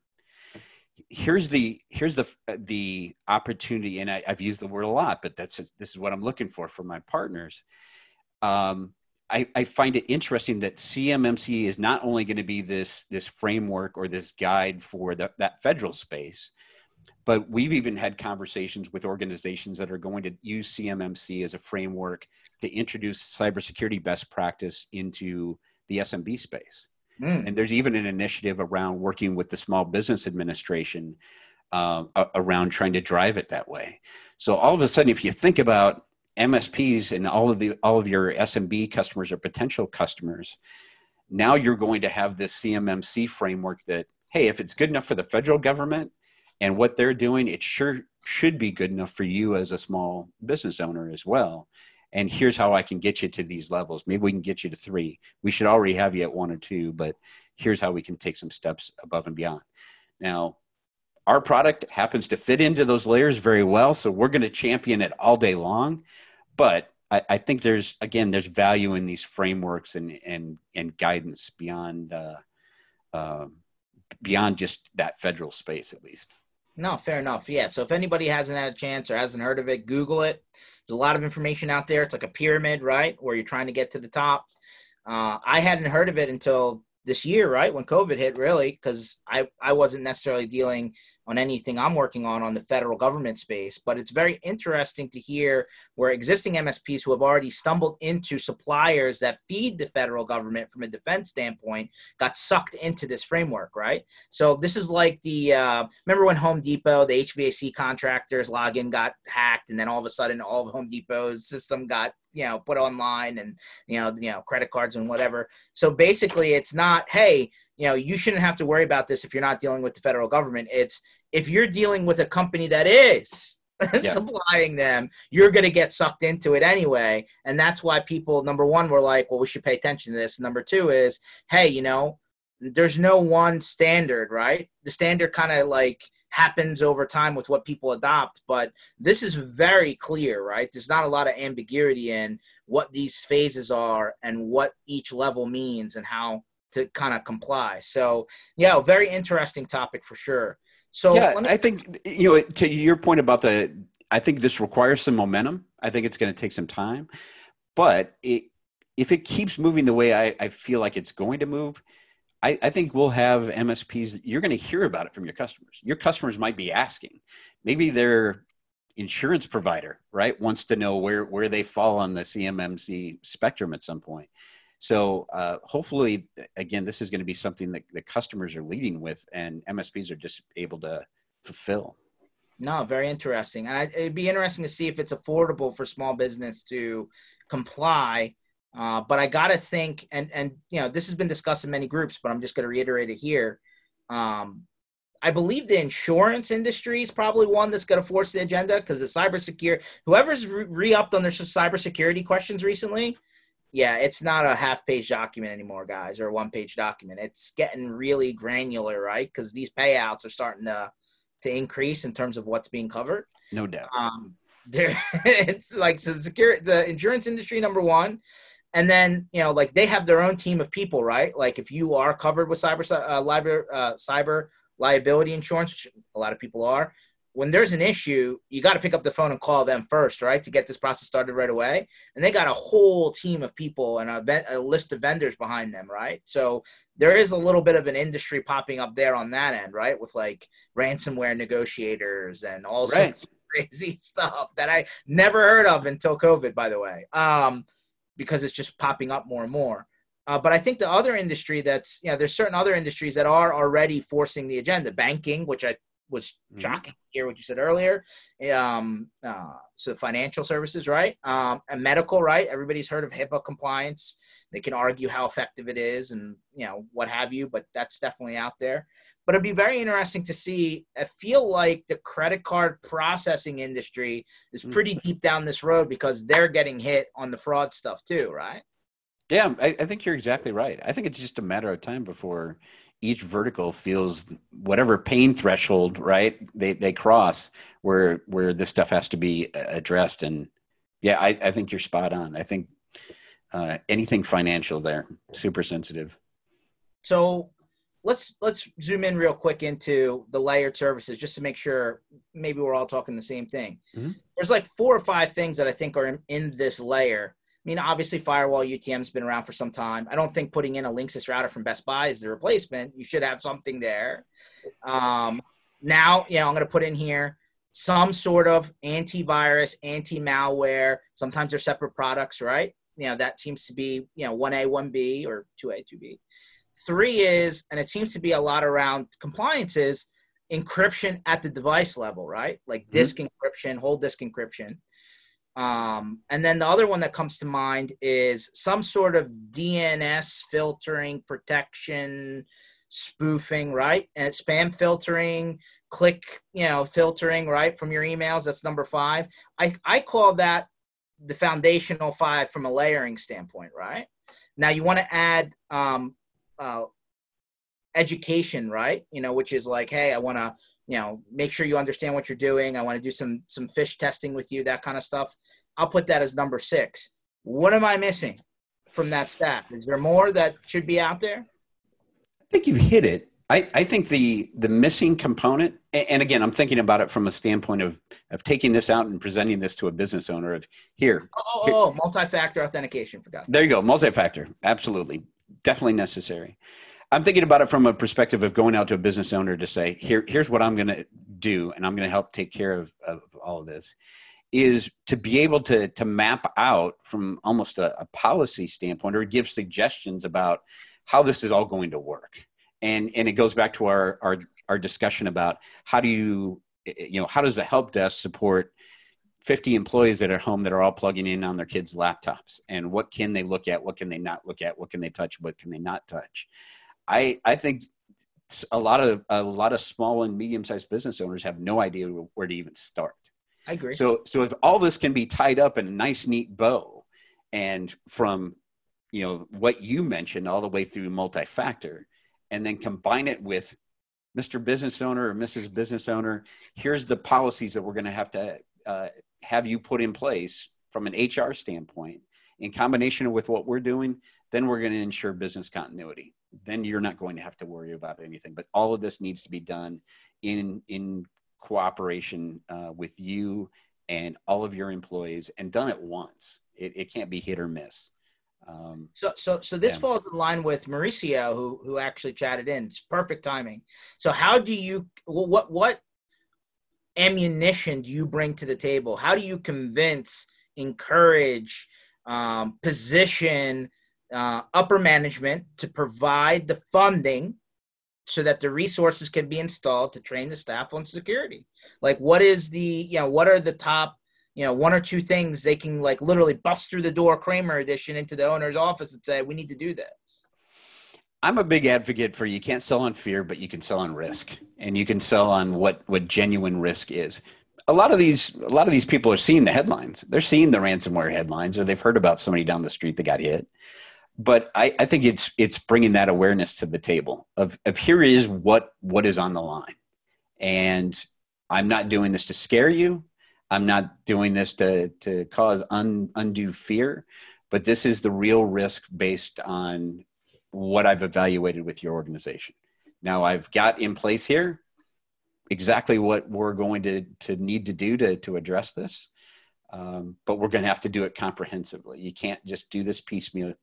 Here's the here's the the opportunity, and I, have used the word a lot, but that's this is what I'm looking for for my partners. Um, I, I, find it interesting that CMMC is not only going to be this this framework or this guide for the, that federal space, but we've even had conversations with organizations that are going to use CMMC as a framework to introduce cybersecurity best practice into the SMB space. Mm. And there's even an initiative around working with the Small Business Administration uh, around trying to drive it that way. So all of a sudden, if you think about MSPs and all of the all of your SMB customers or potential customers, now you're going to have this CMMC framework that hey, if it's good enough for the federal government and what they're doing, it sure should be good enough for you as a small business owner as well. And here's how I can get you to these levels. Maybe we can get you to three. We should already have you at one or two, but here's how we can take some steps above and beyond. Now, our product happens to fit into those layers very well, so we're going to champion it all day long. But I, I think there's again there's value in these frameworks and and and guidance beyond uh, uh, beyond just that federal space at least. No, fair enough. Yeah. So if anybody hasn't had a chance or hasn't heard of it, Google it. There's a lot of information out there. It's like a pyramid, right? Where you're trying to get to the top. Uh, I hadn't heard of it until this year, right when COVID hit, really, because I I wasn't necessarily dealing on anything I'm working on on the federal government space. But it's very interesting to hear where existing MSPs who have already stumbled into suppliers that feed the federal government from a defense standpoint got sucked into this framework, right? So this is like the uh, remember when Home Depot, the HVAC contractors login got hacked, and then all of a sudden all of Home Depot's system got you know put online and you know you know credit cards and whatever. So basically it's not hey you know you shouldn't have to worry about this if you're not dealing with the federal government. It's if you're dealing with a company that is yeah. supplying them you're going to get sucked into it anyway. And that's why people number one were like well we should pay attention to this. Number two is hey you know there's no one standard right? The standard kind of like happens over time with what people adopt. But this is very clear, right? There's not a lot of ambiguity in what these phases are and what each level means and how to kind of comply. So, yeah, very interesting topic for sure. So, yeah, me- I think you know to your point about the. I think this requires some momentum. I think it's going to take some time, but it, if it keeps moving the way I, I feel like it's going to move, I, I think we'll have MSPs. You're going to hear about it from your customers. Your customers might be asking. Maybe their insurance provider, right, wants to know where where they fall on the CMMC spectrum at some point. So uh, hopefully, again, this is going to be something that the customers are leading with, and MSPs are just able to fulfill. No, very interesting, and it'd be interesting to see if it's affordable for small business to comply uh, but I gotta think, and and you know, this has been discussed in many groups, but I'm just gonna reiterate it here. Um, I believe the insurance industry is probably one that's going to force the agenda because the cybersecurity, whoever's re upped on their cybersecurity questions recently, yeah, it's not a half page document anymore, guys, or a one page document. It's getting really granular, right? Because these payouts are starting to to increase in terms of what's being covered. No doubt. Um, there, it's like so the security, the insurance industry number one and then you know like they have their own team of people right? Like if you are covered with cyber uh, liber, uh, cyber liability insurance which a lot of people are when there's an issue you got to pick up the phone and call them first right to get this process started right away. And they got a whole team of people and a, a list of vendors behind them right? So there is a little bit of an industry popping up there on that end right with like ransomware negotiators and all right. sorts of crazy stuff that i never heard of until covid by the way. Um, because it's just popping up more and more. Uh, but I think the other industry that's, you know, there's certain other industries that are already forcing the agenda. Banking, which I was mm-hmm. shocking mm-hmm. hear what you said earlier. Um, uh, so financial services, right? Um, and medical, right? Everybody's heard of HIPAA compliance. They can argue how effective it is and you know what have you, but that's definitely out there. But it'd be very interesting to see. I feel like the credit card processing industry is mm. pretty deep down this road because they're getting hit on the fraud stuff too, right? Yeah, I, I think you're exactly right. I think it's just a matter of time before each vertical feels whatever pain threshold right they they cross where where this stuff has to be addressed. And yeah i, I think you're spot on. I think uh, anything financial there super sensitive. So let's let's zoom in real quick into the layered services just to make sure maybe we're all talking the same thing. Mm-hmm. there's like four or five things that i think are in, in this layer I mean, obviously, firewall UTM's been around for some time. I don't think putting in a Linksys router from Best Buy is the replacement. You should have something there. Um, now, you know, I'm going to put in here some sort of antivirus, anti-malware. Sometimes they're separate products, right? You know, that seems to be, you know, 1A, 1B or 2A, 2B. three is, and it seems to be a lot around compliances, encryption at the device level, right? Like mm-hmm. disk encryption, whole disk encryption. Um, and then the other one that comes to mind is some sort of DNS filtering, protection, spoofing, right? And spam filtering, click, you know, filtering, right, from your emails. That's number five. I, I call that the foundational five from a layering standpoint, right? Now you want to add um, uh, education, right? You know, which is like, hey, I want to, you know, make sure you understand what you're doing. I want to do some some phish testing with you, that kind of stuff. I'll put that as number six. What am I missing from that stack? Is there more that should be out there? I think you've hit it. I, I think the the missing component, and again, I'm thinking about it from a standpoint of of taking this out and presenting this to a business owner of here. Oh, here. oh multi-factor authentication. Forgot. There you go, multi-factor. Absolutely, definitely necessary. I'm thinking about it from a perspective of going out to a business owner to say, here, here's what I'm going to do, and I'm going to help take care of, of all of this, is to be able to to map out from almost a, a policy standpoint or give suggestions about how this is all going to work. And and it goes back to our our our discussion about how do you eh, eh, you know how does the help desk support 50 employees that are home that are all plugging in on their kids laptops? And what can they look at? What can they not look at? What can they touch? What can they not touch i i think a lot of a lot of small and medium sized business owners have no idea where to even start i agree so so if all this can be tied up in a nice neat bow and from you know what you mentioned all the way through multi-factor and then combine it with Mr. Business Owner or Mrs. Business Owner. Here's the policies that we're going to have to uh, have you put in place from an HR standpoint in combination with what we're doing. Then we're going to ensure business continuity. Then you're not going to have to worry about anything. But all of this needs to be done in in cooperation uh, with you and all of your employees, and done at once. It, it can't be hit or miss. Um, so, so, so this yeah. falls in line with Mauricio, who who actually chatted in. It's perfect timing. So, how do you what what ammunition do you bring to the table? How do you convince, encourage, um, position uh, upper management to provide the funding so that the resources can be installed to train the staff on security? Like, what is the you know what are the top you know, one or two things they can like literally bust through the door Kramer edition into the owner's office and say, we need to do this. I'm a big advocate for you can't sell on fear, but you can sell on risk and you can sell on what, what genuine risk is. A lot of these, a lot of these people are seeing the headlines. They're seeing the ransomware headlines or they've heard about somebody down the street that got hit. But I, I think it's, it's bringing that awareness to the table of, of here is what, what is on the line. And I'm not doing this to scare you. I'm not doing this to to cause un, undue fear, but this is the real risk based on what I've evaluated with your organization. Now I've got in place here exactly what we're going to to need to do to to address this, um, but we're going to have to do it comprehensively. You can't just do this piecemeal.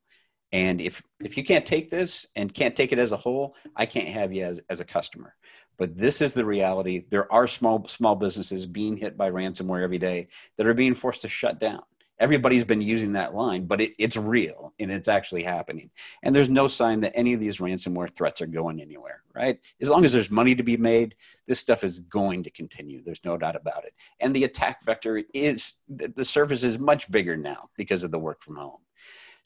And if if you can't take this and can't take it as a whole, I can't have you as, as a customer. But this is the reality. There are small small businesses being hit by ransomware every day that are being forced to shut down. Everybody's been using that line, but it, it's real and it's actually happening. And there's no sign that any of these ransomware threats are going anywhere, right? As long as there's money to be made, this stuff is going to continue. There's no doubt about it. And the attack vector is the surface is much bigger now because of the work from home.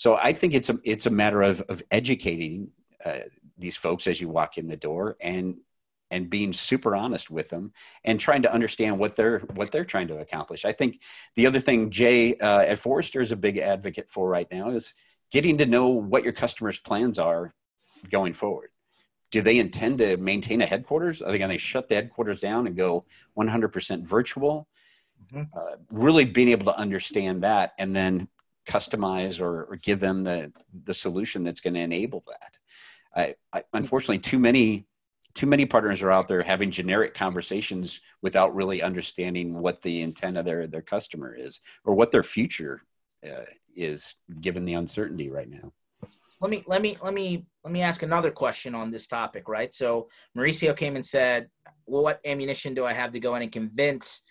So I think it's a it's a matter of of educating uh, these folks as you walk in the door and and being super honest with them and trying to understand what they're what they're trying to accomplish. I think the other thing Jay uh, at Forrester is a big advocate for right now is getting to know what your customers' plans are going forward. Do they intend to maintain a headquarters? Are they going to shut the headquarters down and go 100% virtual? Mm-hmm. Uh, really being able to understand that and then customize or, or give them the the solution that's going to enable that. I, I, unfortunately, too many too many partners are out there having generic conversations without really understanding what the intent of their their customer is or what their future uh, is given the uncertainty right now. Let me let me let me let me ask another question on this topic right? So mauricio came and said well what ammunition do i have to go in and convince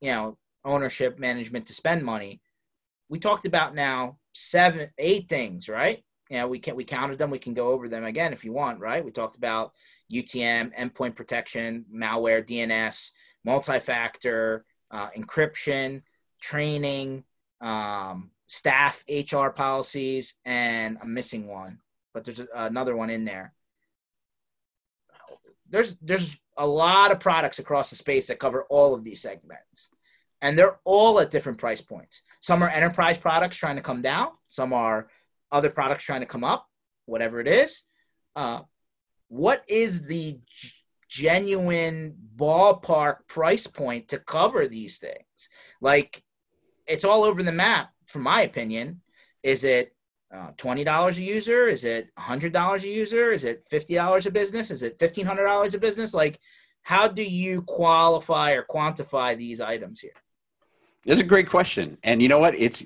you know ownership management to spend money we talked about now seven eight things right Yeah, we can we counted them. We can go over them again if you want, right? We talked about UTM, endpoint protection, malware, DNS, multi-factor, uh, encryption, training, um, staff HR policies, and I'm missing one, but there's another one in there. There's there's a lot of products across the space that cover all of these segments, and they're all at different price points. Some are enterprise products trying to come down. Some are other products trying to come up. Whatever it is, uh, what is the g- genuine ballpark price point to cover these things? Like, it's all over the map, from my opinion. Is it uh, twenty dollars a user? Is it hundred dollars a user? Is it fifty dollars a business? Is it fifteen hundred dollars a business? Like, how do you qualify or quantify these items here? It's a great question, and you know what? It's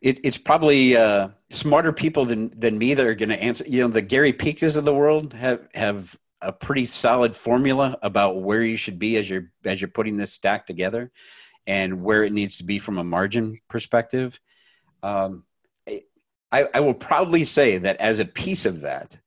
it, it's probably uh, smarter people than than me that are going to answer. You know, the Gary Picas of the world have have a pretty solid formula about where you should be as you're as you're putting this stack together, and where it needs to be from a margin perspective. Um, I, I will proudly say that as a piece of that,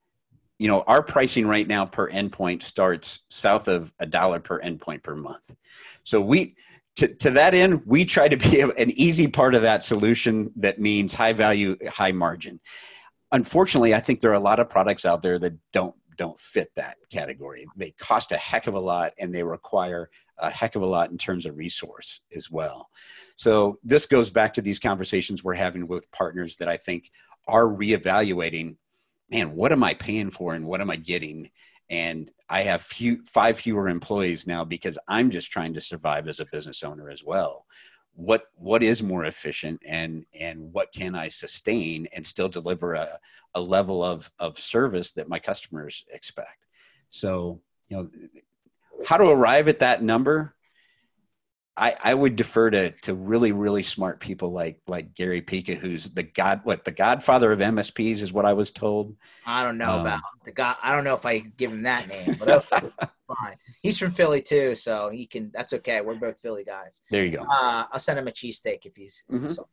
you know, our pricing right now per endpoint starts south of a dollar per endpoint per month. So we, to, to that end, we try to be an easy part of that solution that means high value, high margin. Unfortunately, I think there are a lot of products out there that don't don't fit that category. They cost a heck of a lot and they require a heck of a lot in terms of resource as well. So this goes back to these conversations we're having with partners that I think are reevaluating, man, what am I paying for and what am I getting? And I have few, five fewer employees now because I'm just trying to survive as a business owner as well. What what is more efficient and and what can I sustain and still deliver a, a level of of service that my customers expect? So you know how to arrive at that number I, I would defer to to really really smart people like like Gary Pica, who's the god what the godfather of MSPs is what I was told. I don't know um, about the god. I don't know if I give him that name, but fine. He's from Philly too, so he can. That's okay. We're both Philly guys. There you go. Uh, I'll send him a cheesesteak if he's. Mm-hmm. So,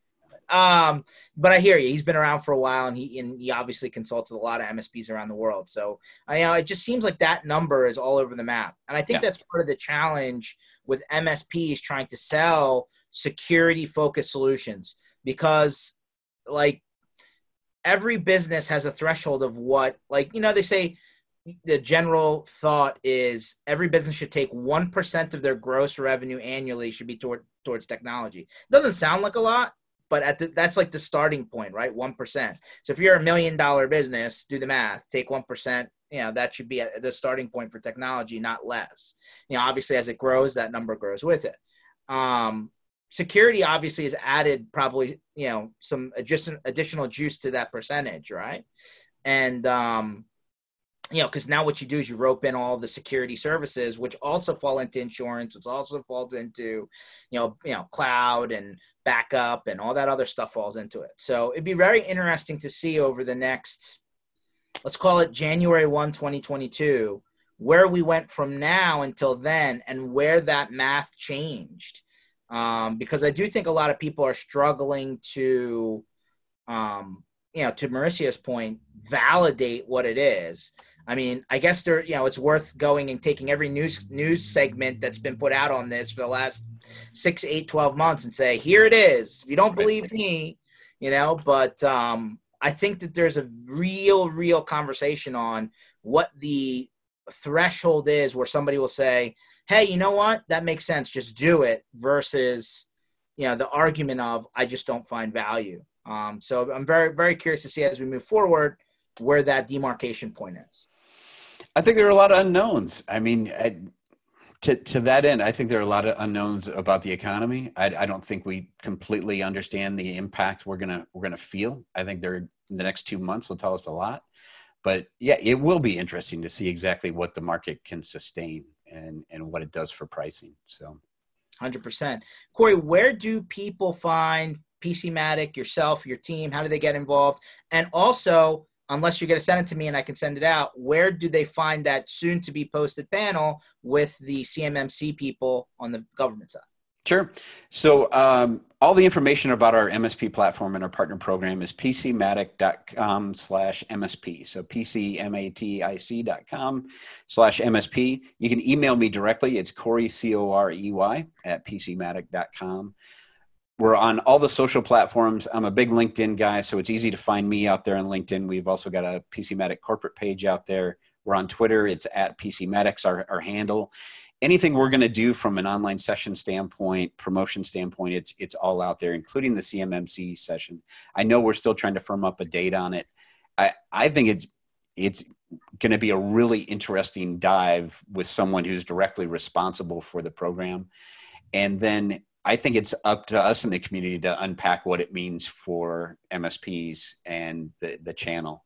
um, but I hear you. He's been around for a while, and he and he obviously consults with a lot of MSPs around the world. So I you know it just seems like that number is all over the map, and I think yeah. that's part of the challenge with MSPs trying to sell security focused solutions because like every business has a threshold of what like you know they say the general thought is every business should take 1% of their gross revenue annually should be toward, towards technology. Doesn't sound like a lot but at the, that's like the starting point right? 1% so if you're a million dollar business do the math take 1% you know that should be the starting point for technology not less. You know obviously as it grows that number grows with it. Um, security obviously has added probably you know some additional additional juice to that percentage right? And um, you know because now what you do is you rope in all the security services which also fall into insurance which also falls into you know you know cloud and backup and all that other stuff falls into it. So it'd be very interesting to see over the next let's call it January 1, 2022, where we went from now until then and where that math changed. Um, because I do think a lot of people are struggling to, um, you know, to Mauricio's point, validate what it is. I mean, I guess there, you know, it's worth going and taking every news news segment that's been put out on this for the last six, eight, 12 months and say, here it is. If you don't believe me, you know, but um, I think that there's a real, real conversation on what the threshold is where somebody will say, hey, you know what? That makes sense. Just do it versus, you know, the argument of, I just don't find value. Um, so I'm very, very curious to see as we move forward where that demarcation point is. I think there are a lot of unknowns. I mean, I, to to that end, I think there are a lot of unknowns about the economy. I, I don't think we completely understand the impact we're gonna we're gonna feel. I think there the next two months will tell us a lot. But yeah, it will be interesting to see exactly what the market can sustain and and what it does for pricing. So, hundred percent, Corey. Where do people find PC Matic, yourself, your team? How do they get involved? And also, unless you're going to send it to me and I can send it out, where do they find that soon to be posted panel with the CMMC people on the government side? Sure. So um, all the information about our MSP platform and our partner program is pcmatic.com slash MSP. So pcmatic.com slash MSP. You can email me directly. It's Corey, C-O-R-E-Y at pcmatic.com. We're on all the social platforms. I'm a big LinkedIn guy, so it's easy to find me out there on LinkedIn. We've also got a PC Matic corporate page out there. We're on Twitter. It's at PCmatics, our, our handle anything we're going to do from an online session standpoint, promotion standpoint, it's it's all out there, including the CMMC session. I know we're still trying to firm up a date on it. I I think it's it's going to be a really interesting dive with someone who's directly responsible for the program, and then I think it's up to us in the community to unpack what it means for MSPs and the the channel.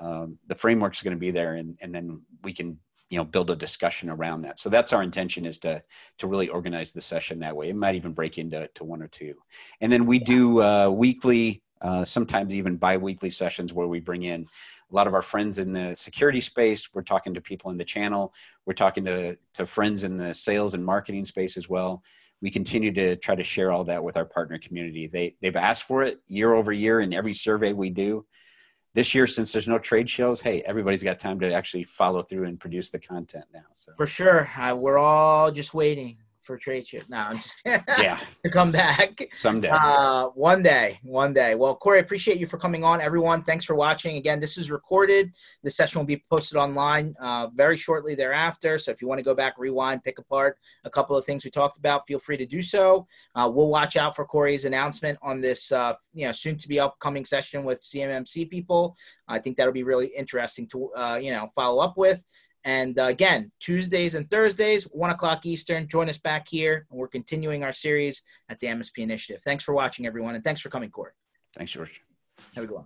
Um, the framework's going to be there, and and then we can you know build a discussion around that. So that's our intention is to to really organize the session that way. It might even break into to one or two. And then we do uh, weekly uh, sometimes even bi-weekly sessions where we bring in a lot of our friends in the security space. We're talking to people in the channel. We're talking to to friends in the sales and marketing space as well we continue to try to share all that with our partner community. They they've asked for it year over year in every survey we do. This year since there's no trade shows hey everybody's got time to actually follow through and produce the content now so. For sure. Uh, we're all just waiting for trade show. No, I'm just yeah to come back someday. Uh, one day, one day. Well, Corey, appreciate you for coming on. Everyone, thanks for watching. Again, this is recorded. The session will be posted online uh, very shortly thereafter. So if you want to go back, rewind, pick apart a couple of things we talked about, feel free to do so. Uh, we'll watch out for Corey's announcement on this, uh, you know, soon to be upcoming session with CMMC people. I think that'll be really interesting to, uh, you know, follow up with. And uh, again, Tuesdays and Thursdays, 1 o'clock Eastern. Join us back here. And we're continuing our series at the MSP Initiative. Thanks for watching, everyone. And thanks for coming, Corey. Thanks, George. Have a good one.